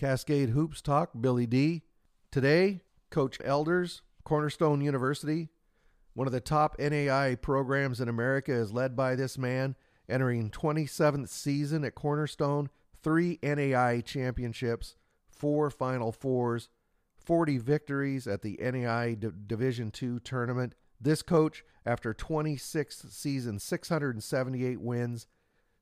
Cascade Hoops Talk, Billy D. Today, Coach Elders, Cornerstone University. One of the top NAIA programs in America is led by this man, entering 27th season at Cornerstone, three NAIA championships, four Final Fours, 40 victories at the NAIA D- Division II tournament. This coach, after 26 seasons, 678 wins.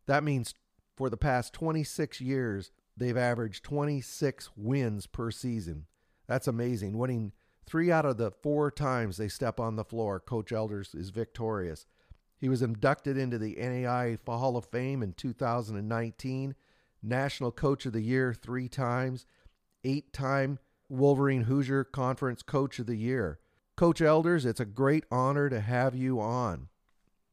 That means for the past 26 years, they've averaged 26 wins per season. That's amazing. Winning three out of the four times they step on the floor, Coach Elders is victorious. He was inducted into the NAIA Hall of Fame in 2019, National Coach of the Year three times, eight time Wolverine Hoosier Conference Coach of the Year. Coach Elders, it's a great honor to have you on.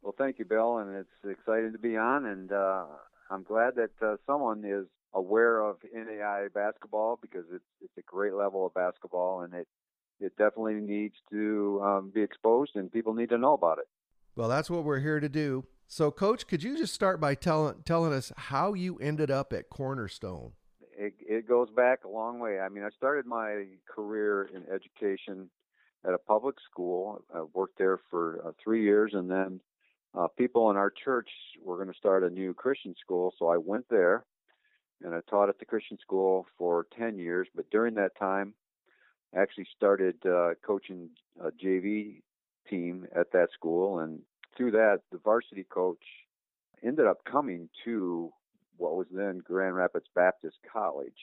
Well, thank you, Bill, and it's exciting to be on, and uh, I'm glad that uh, someone is aware of NAIA basketball because it's it's a great level of basketball, and it it definitely needs to um, be exposed, and people need to know about it. Well, that's what we're here to do. So, Coach, could you just start by telling telling us how you ended up at Cornerstone? It, it goes back a long way. I mean, I started my career in education at a public school. I worked there for uh, three years, and then uh, people in our church were going to start a new Christian school, so I went there and I taught at the Christian school for 10 years. But during that time, I actually started uh, coaching a JV team at that school, and through that, the varsity coach ended up coming to what was then Grand Rapids Baptist College.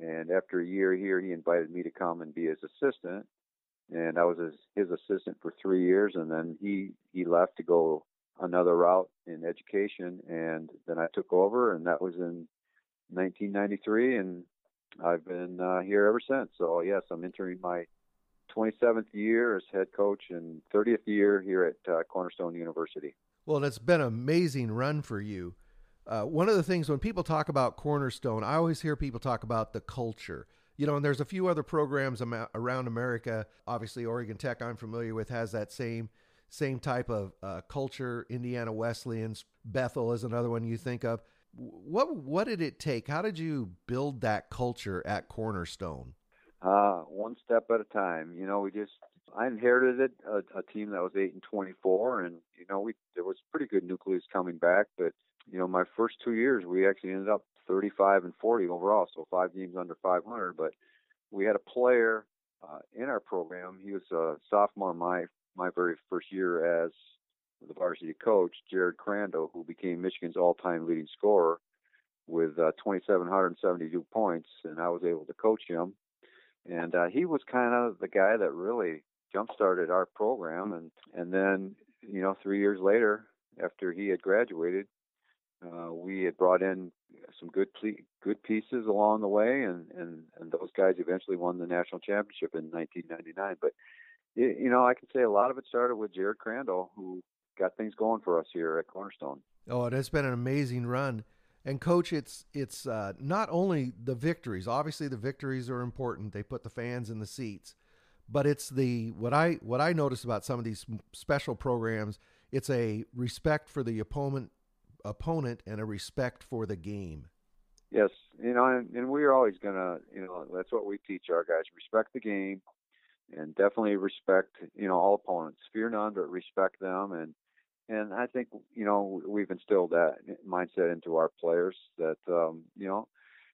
And after a year here, he invited me to come and be his assistant. And I was his, his assistant for three years, and then he he left to go another route in education, and then I took over, and that was in 1993, and I've been uh, here ever since. So yes, I'm entering my 27th year as head coach and 30th year here at uh, Cornerstone University. Well, it's been an amazing run for you. Uh, one of the things when people talk about Cornerstone, I always hear people talk about the culture. You know, and there's a few other programs around America. Obviously, Oregon Tech, I'm familiar with, has that same same type of uh, culture. Indiana Wesleyans, Bethel is another one you think of. What what did it take? How did you build that culture at Cornerstone? Uh, one step at a time. You know, we just I inherited a, a team that was eight and twenty four, and you know we there was pretty good nucleus coming back, but you know my first two years we actually ended up thirty five and forty overall, so five games under five hundred. But we had a player uh, in our program. He was a sophomore my my very first year as the varsity coach, Jared Crandall, who became Michigan's all-time leading scorer with uh, 2,772 points, and I was able to coach him. And uh, he was kind of the guy that really jump-started our program. And and then, you know, three years later, after he had graduated, uh, we had brought in some good ple- good pieces along the way, and, and and those guys eventually won the national championship in 1999. But you know, I can say a lot of it started with Jared Crandall, who got things going for us here at Cornerstone. Oh, it has been an amazing run. And coach, it's it's uh, not only the victories. Obviously, the victories are important. They put the fans in the seats, but it's the what I what I notice about some of these special programs. It's a respect for the opponent opponent and a respect for the game. Yes, you know, and, and we're always gonna, you know, that's what we teach our guys: respect the game, and definitely respect, you know, all opponents. Fear none, but respect them, and and I think you know we've instilled that mindset into our players that um, you know,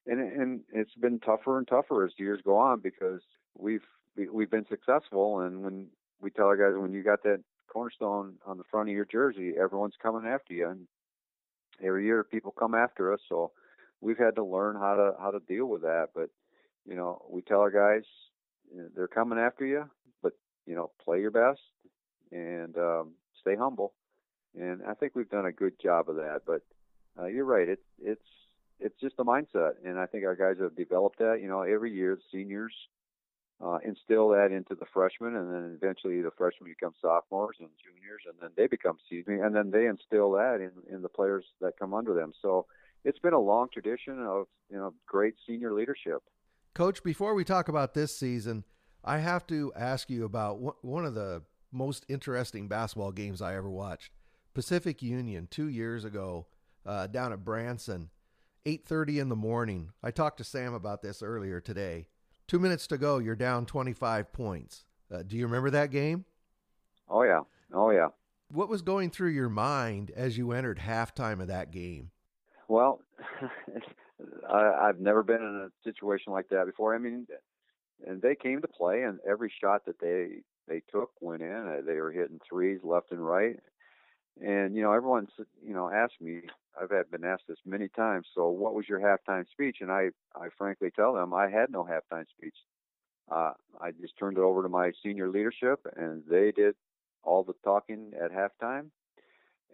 and and it's been tougher and tougher as years go on because we've we've been successful, and when we tell our guys when you got that cornerstone on the front of your jersey, everyone's coming after you, and every year people come after us, so we've had to learn how to how to deal with that. But you know, we tell our guys they're coming after you, but you know, play your best and um, stay humble and I think we've done a good job of that. But uh, you're right; it's it's it's just a mindset, and I think our guys have developed that. You know, every year seniors uh, instill that into the freshmen, and then eventually the freshmen become sophomores and juniors, and then they become seniors, and then they instill that in in the players that come under them. So it's been a long tradition of you know great senior leadership. Coach, before we talk about this season, I have to ask you about one of the most interesting basketball games I ever watched. Pacific Union two years ago uh, down at Branson. 8:30 in the morning. I talked to Sam about this earlier today. 2 minutes to go, you're down 25 points. Uh, do you remember that game? Oh yeah. Oh yeah. What was going through your mind as you entered halftime of that game? Well, I, I've never been in a situation like that before. I mean, and they came to play, and every shot that they they took went in. Uh, they were hitting threes left and right, and you know, everyone's you know asked me. I've had been asked this many times. So, what was your halftime speech? And I I frankly tell them I had no halftime speech. Uh, I just turned it over to my senior leadership, and they did all the talking at halftime,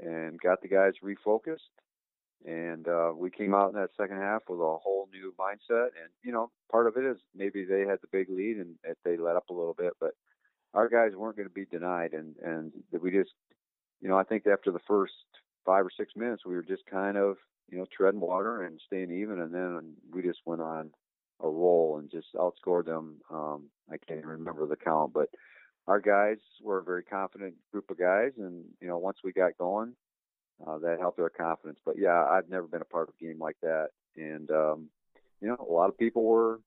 and got the guys refocused and uh, we came out in that second half with a whole new mindset. And you know, part of it is maybe they had the big lead and they let up a little bit, but our guys weren't going to be denied. And and we just, you know, I think after the first five or six minutes, we were just kind of you know treading water and staying even, and then we just went on a roll and just outscored them. Um, I can't even remember the count, but our guys were a very confident group of guys, and you know, once we got going uh, that helped our confidence. But yeah, I've never been a part of a game like that, and um, you know, a lot of people were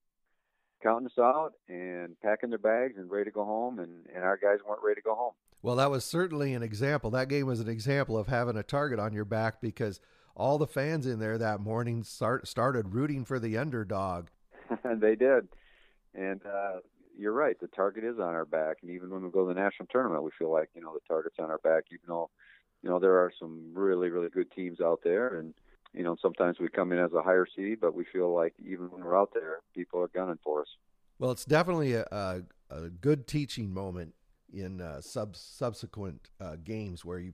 counting us out and packing their bags and ready to go home, and and our guys weren't ready to go home. Well, that was certainly an example. That game was an example of having a target on your back because all the fans in there that morning start, started rooting for the underdog. they did, and uh, you're right. The target is on our back, and even when we go to the national tournament, we feel like you know the target's on our back, even though you know, there are some really, really good teams out there, and you know, sometimes we come in as a higher seed, but we feel like even when we're out there, people are gunning for us. Well, it's definitely a, a, a good teaching moment in uh, sub subsequent uh, games where you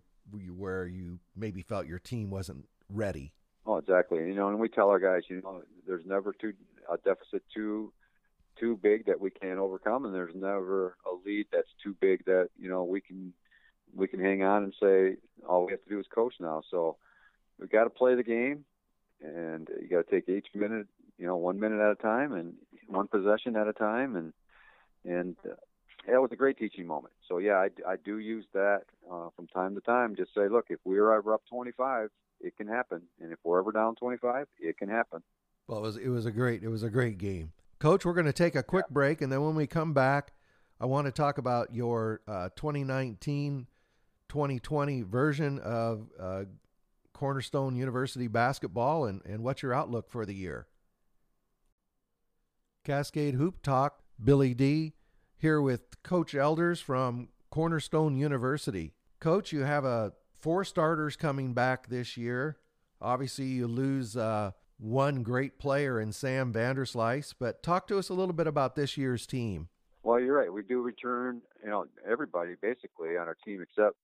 where you maybe felt your team wasn't ready. Oh, exactly. You know, and we tell our guys, you know, there's never too a deficit too too big that we can't overcome, and there's never a lead that's too big that you know we can we can hang on and say all we have to do is coach now. So we've got to play the game, and you got to take each minute, you know, one minute at a time and one possession at a time, and and uh, that was a great teaching moment. So yeah, I, I do use that uh, from time to time. Just say, look, if we're ever up 25, it can happen, and if we're ever down 25, it can happen. Well, it was it was a great it was a great game, Coach. We're going to take a quick yeah. break, and then when we come back, I want to talk about your uh, 2019 2020 version of uh, Cornerstone University basketball and, and what's your outlook for the year? Cascade Hoop Talk, Billy D, here with Coach Elders from Cornerstone University. Coach, you have a uh, four starters coming back this year. Obviously, you lose uh, one great player in Sam Vanderslice, but talk to us a little bit about this year's team. Well, you're right. We do return, you know, everybody basically on our team except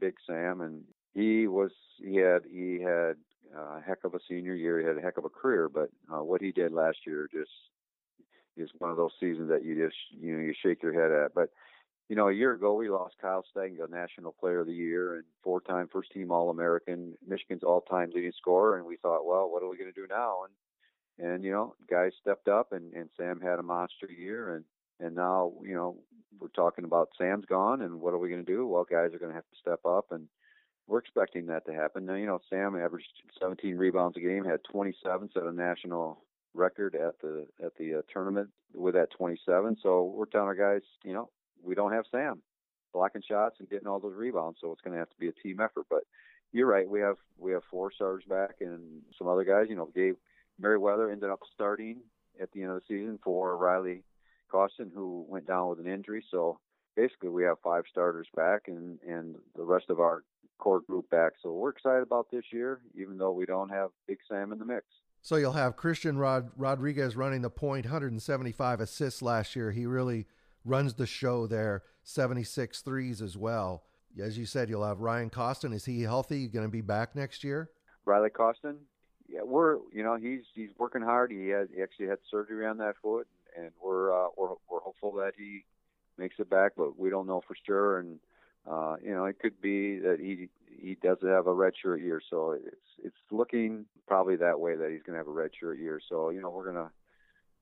Big Sam, and he was he had he had a heck of a senior year. He had a heck of a career, but uh, what he did last year just is one of those seasons that you just you know you shake your head at. But you know, a year ago we lost Kyle Steigenga, National Player of the Year and four-time First-Team All-American, Michigan's all-time leading scorer, and we thought, well, what are we going to do now? And and you know, guys stepped up, and and Sam had a monster year, and and now you know we're talking about Sam's gone, and what are we going to do? Well, guys are going to have to step up, and we're expecting that to happen. Now, you know, Sam averaged 17 rebounds a game, had 27, set a national record at the at the uh, tournament with that 27. So we're telling our guys, you know, we don't have Sam blocking shots and getting all those rebounds, so it's going to have to be a team effort. But you're right, we have we have four stars back and some other guys. You know, Gabe Merriweather ended up starting at the end of the season for Riley Costin, who went down with an injury. So basically, we have five starters back and and the rest of our core group back. So we're excited about this year, even though we don't have Big Sam in the mix. So you'll have Christian Rod- Rodriguez running the point, 175 assists last year. He really runs the show there, 76 threes as well. As you said, you'll have Ryan Costin. Is he healthy? Going to be back next year? Riley Costin, yeah, we're you know he's he's working hard. He has he actually had surgery on that foot, and we're uh, we're we're hopeful that he makes it back, but we don't know for sure. And uh, you know, it could be that he he does have a redshirt year, so it's it's looking probably that way that he's going to have a redshirt year. So you know, we're going to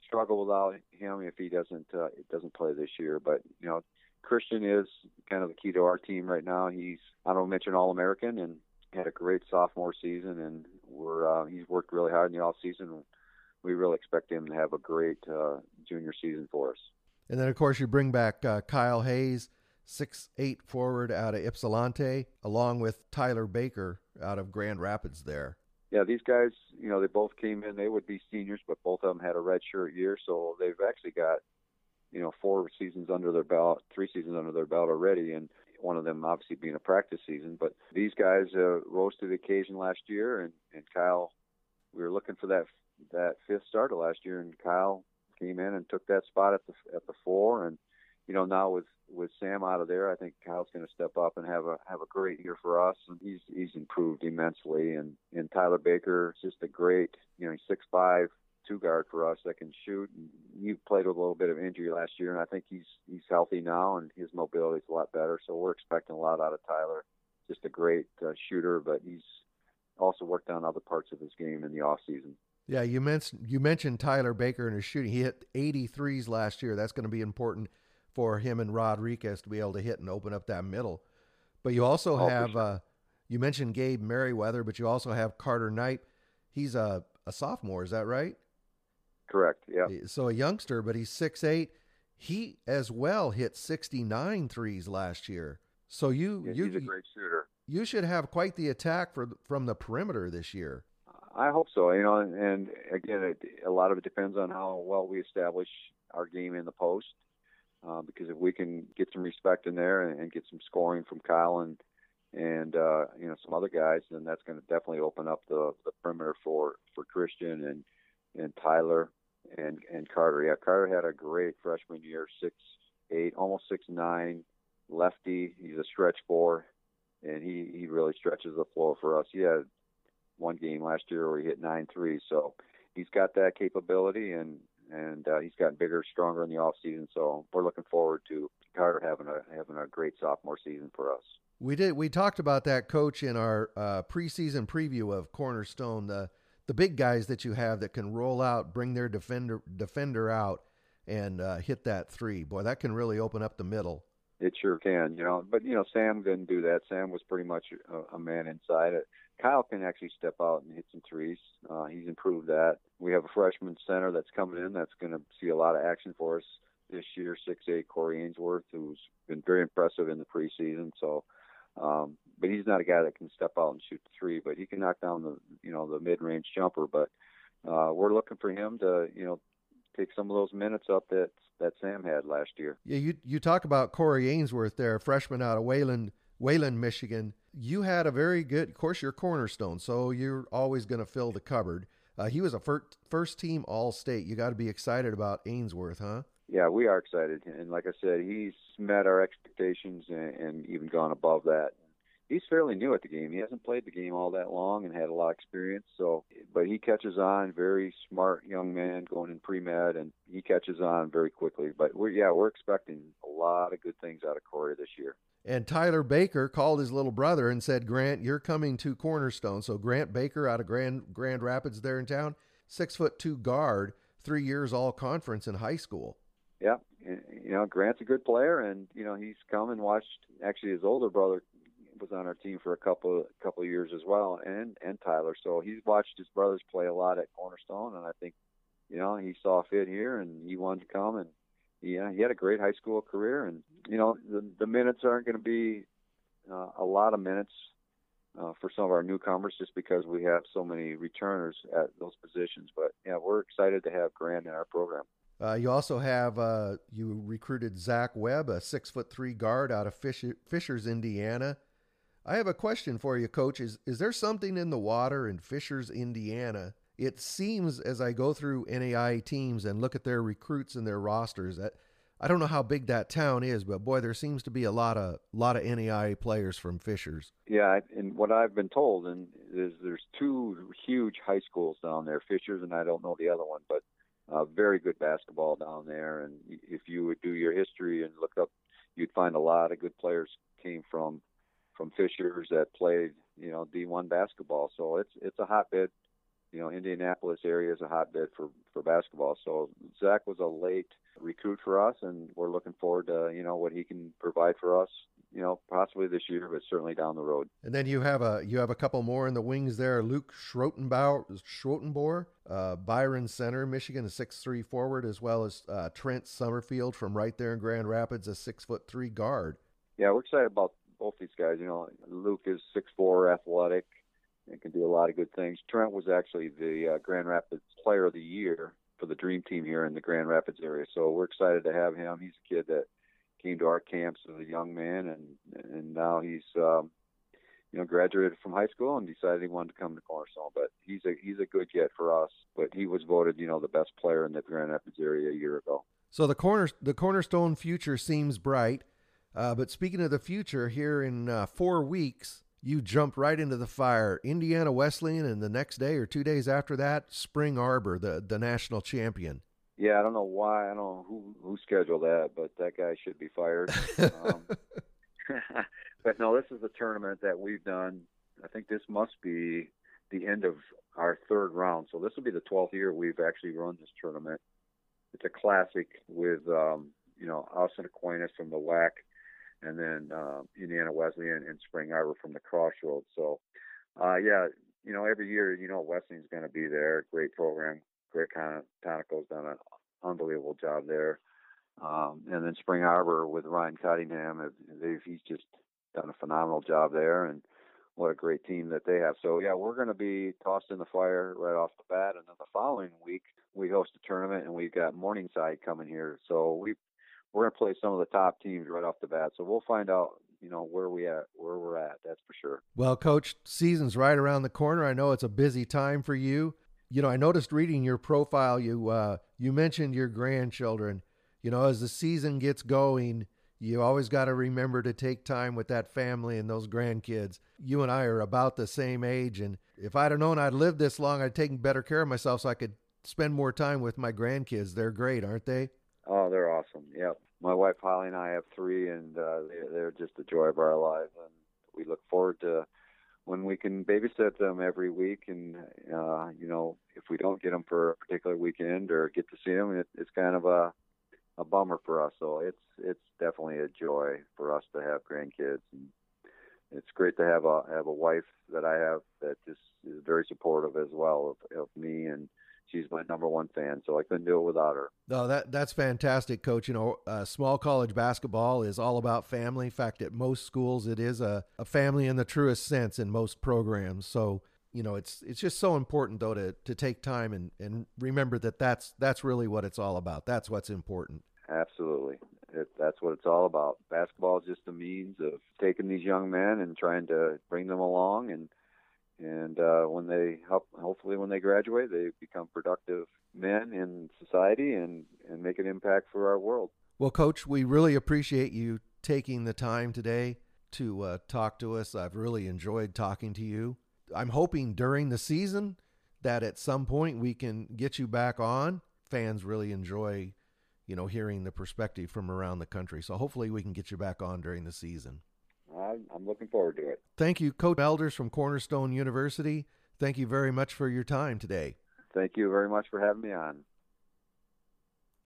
struggle without him if he doesn't uh, doesn't play this year. But you know, Christian is kind of the key to our team right now. He's I don't mention All American and had a great sophomore season, and we're uh, he's worked really hard in the off season. We really expect him to have a great uh, junior season for us. And then, of course, you bring back uh, Kyle Hayes, six eight forward out of Ypsilanti, along with Tyler Baker out of Grand Rapids. There. Yeah, these guys, you know, they both came in. They would be seniors, but both of them had a redshirt year, so they've actually got, you know, four seasons under their belt, three seasons under their belt already, and one of them obviously being a practice season. But these guys uh, rose to the occasion last year, and and Kyle, we were looking for that that fifth starter last year, and Kyle came in and took that spot at the at the four, and you know now with with Sam out of there, I think Kyle's going to step up and have a have a great year for us, and he's he's improved immensely, and and Tyler Baker is just a great, you know, six five, two guard for us that can shoot. And he played with a little bit of injury last year, and I think he's he's healthy now, and his mobility is a lot better. So we're expecting a lot out of Tyler. Just a great uh, shooter, but he's also worked on other parts of his game in the off season. Yeah, you mentioned you mentioned Tyler Baker and his shooting. He hit 83s last year. That's going to be important for him and Rodriguez to be able to hit and open up that middle. But you also oh, have uh, you mentioned Gabe Merriweather, but you also have Carter Knight. He's a, a sophomore, is that right? Correct. Yeah. So a youngster, but he's six eight. He as well hit 69 threes last year. So you yeah, you he's a great shooter. You should have quite the attack for from the perimeter this year. I hope so. You know, and again, it, a lot of it depends on how well we establish our game in the post. Uh, because if we can get some respect in there and, and get some scoring from Kyle and and uh, you know some other guys, then that's going to definitely open up the, the perimeter for for Christian and and Tyler and and Carter. Yeah, Carter had a great freshman year, six eight, almost six nine, lefty. He's a stretch four, and he he really stretches the floor for us. He had one game last year where he hit nine threes, so he's got that capability, and and uh, he's gotten bigger, stronger in the off season. So we're looking forward to Carter having a having a great sophomore season for us. We did. We talked about that, coach, in our uh, preseason preview of Cornerstone. The the big guys that you have that can roll out, bring their defender defender out, and uh, hit that three. Boy, that can really open up the middle. It sure can, you know. But you know, Sam didn't do that. Sam was pretty much a, a man inside it. Kyle can actually step out and hit some threes. Uh, he's improved that. We have a freshman center that's coming in that's going to see a lot of action for us this year. Six eight Corey Ainsworth, who's been very impressive in the preseason. So um, but he's not a guy that can step out and shoot the three, but he can knock down the you know the mid range jumper. But uh, we're looking for him to you know take some of those minutes up that that Sam had last year. Yeah, you you talk about Corey Ainsworth there, freshman out of Wayland, Wayland, Michigan. You had a very good, of course, your cornerstone, so you're always going to fill the cupboard. Uh, he was a first first team All State. You got to be excited about Ainsworth, huh? yeah, we are excited. And like I said, he's met our expectations and, and even gone above that. He's fairly new at the game. He hasn't played the game all that long and had a lot of experience. So, but he catches on. Very smart young man going in pre med, and he catches on very quickly. But we're yeah, we're expecting a lot of good things out of Corey this year. And Tyler Baker called his little brother and said, "Grant, you're coming to Cornerstone." So Grant Baker out of Grand Grand Rapids there in town, six foot two guard, three years all conference in high school yeah, you know Grant's a good player, and you know he's come and watched. Actually, his older brother was on our team for a couple couple of years as well, and and Tyler. So he's watched his brothers play a lot at Cornerstone, and I think you know he saw fit here, and he wanted to come, and yeah, he had a great high school career, and you know the the minutes aren't going to be uh, a lot of minutes uh, for some of our newcomers just because we have so many returners at those positions. But yeah, we're excited to have Grant in our program. Uh, you also have uh, you recruited Zach Webb, a six foot three guard out of Fisher, Fishers, Indiana. I have a question for you, Coach. Is is there something in the water in Fishers, Indiana? It seems as I go through NAIA teams and look at their recruits and their rosters that I don't know how big that town is, but boy, there seems to be a lot of lot of NAIA players from Fishers. Yeah, and what I've been told and is there's two huge high schools down there, Fishers, and I don't know the other one, but uh, very good basketball down there. And if you would do your history and look up, you'd find a lot of good players came from from Fishers that played, you know, D1 basketball. So it's it's a hotbed. You know, Indianapolis area is a hotbed for for basketball. So Zach was a late recruit for us, and we're looking forward to you know what he can provide for us you know, possibly this year, but certainly down the road. And then you have a you have a couple more in the wings there. Luke Schrotenbauer, Schrotenboer, uh, Byron Center, Michigan, a six three forward, as well as uh, Trent Summerfield from right there in Grand Rapids, a six foot three guard. Yeah, we're excited about both these guys. You know, Luke is six four, athletic, and can do a lot of good things. Trent was actually the uh, Grand Rapids Player of the Year for the Dream Team here in the Grand Rapids area. So we're excited to have him. He's a kid that came to our camps as a young man, and and now he's um, you know graduated from high school and decided he wanted to come to Cornerstone. But he's a he's a good get for us. But he was voted you know the best player in the Grand Rapids area a year ago. So the corner the Cornerstone future seems bright. Uh, but speaking of the future, here in uh, four weeks, you jump right into the fire. Indiana Wesleyan, and the next day or two days after that, Spring Arbor, the the national champion. Yeah, I don't know why. I don't know who who scheduled that, but that guy should be fired. um, but no, this is a tournament that we've done. I think this must be the end of our third round. So this will be the 12th year we've actually run this tournament. It's a classic with um, you know Austin Aquinas from the WAC, and then uh, Indiana Wesleyan and Spring Arbor from the Crossroads. So uh, yeah, you know every year you know Wesleyan's going to be there. Great program, Greg Tonagel's done an unbelievable job there. Um, and then Spring Arbor with Ryan Cottingham, he's just done a phenomenal job there. And what a great team that they have. So yeah, we're going to be tossed in the fire right off the bat, and then the following week we host a tournament, and we've got Morningside coming here. So we we're going to play some of the top teams right off the bat. So we'll find out, you know, where we at, where we're at. That's for sure. Well, coach, season's right around the corner. I know it's a busy time for you you know, I noticed reading your profile, you uh, you mentioned your grandchildren. You know, as the season gets going, you always got to remember to take time with that family and those grandkids. You and I are about the same age, and if I'd have known I'd lived this long, I'd taken better care of myself so I could spend more time with my grandkids. They're great, aren't they? Oh, they're awesome. Yep. My wife Holly and I have three, and uh, they're just the joy of our lives, and we look forward to when we can babysit them every week and uh you know if we don't get them for a particular weekend or get to see them it, it's kind of a a bummer for us so it's it's definitely a joy for us to have grandkids and it's great to have a have a wife that I have that just is very supportive as well of, of me and she's my number one fan, so I couldn't do it without her. No, that that's fantastic, coach. You know, uh, small college basketball is all about family. In fact, at most schools, it is a, a family in the truest sense in most programs. So you know, it's it's just so important though to to take time and and remember that that's that's really what it's all about. That's what's important. Absolutely. It, that's what it's all about. Basketball is just a means of taking these young men and trying to bring them along and and uh, when they help, hopefully when they graduate, they become productive men in society and and make an impact for our world. Well, Coach, we really appreciate you taking the time today to uh, talk to us. I've really enjoyed talking to you. I'm hoping during the season that at some point we can get you back on. Fans really enjoy, you know, hearing the perspective from around the country. So hopefully we can get you back on during the season. I'm looking forward to it. Thank you, Coach Elders from Cornerstone University. Thank you very much for your time today. Thank you very much for having me on.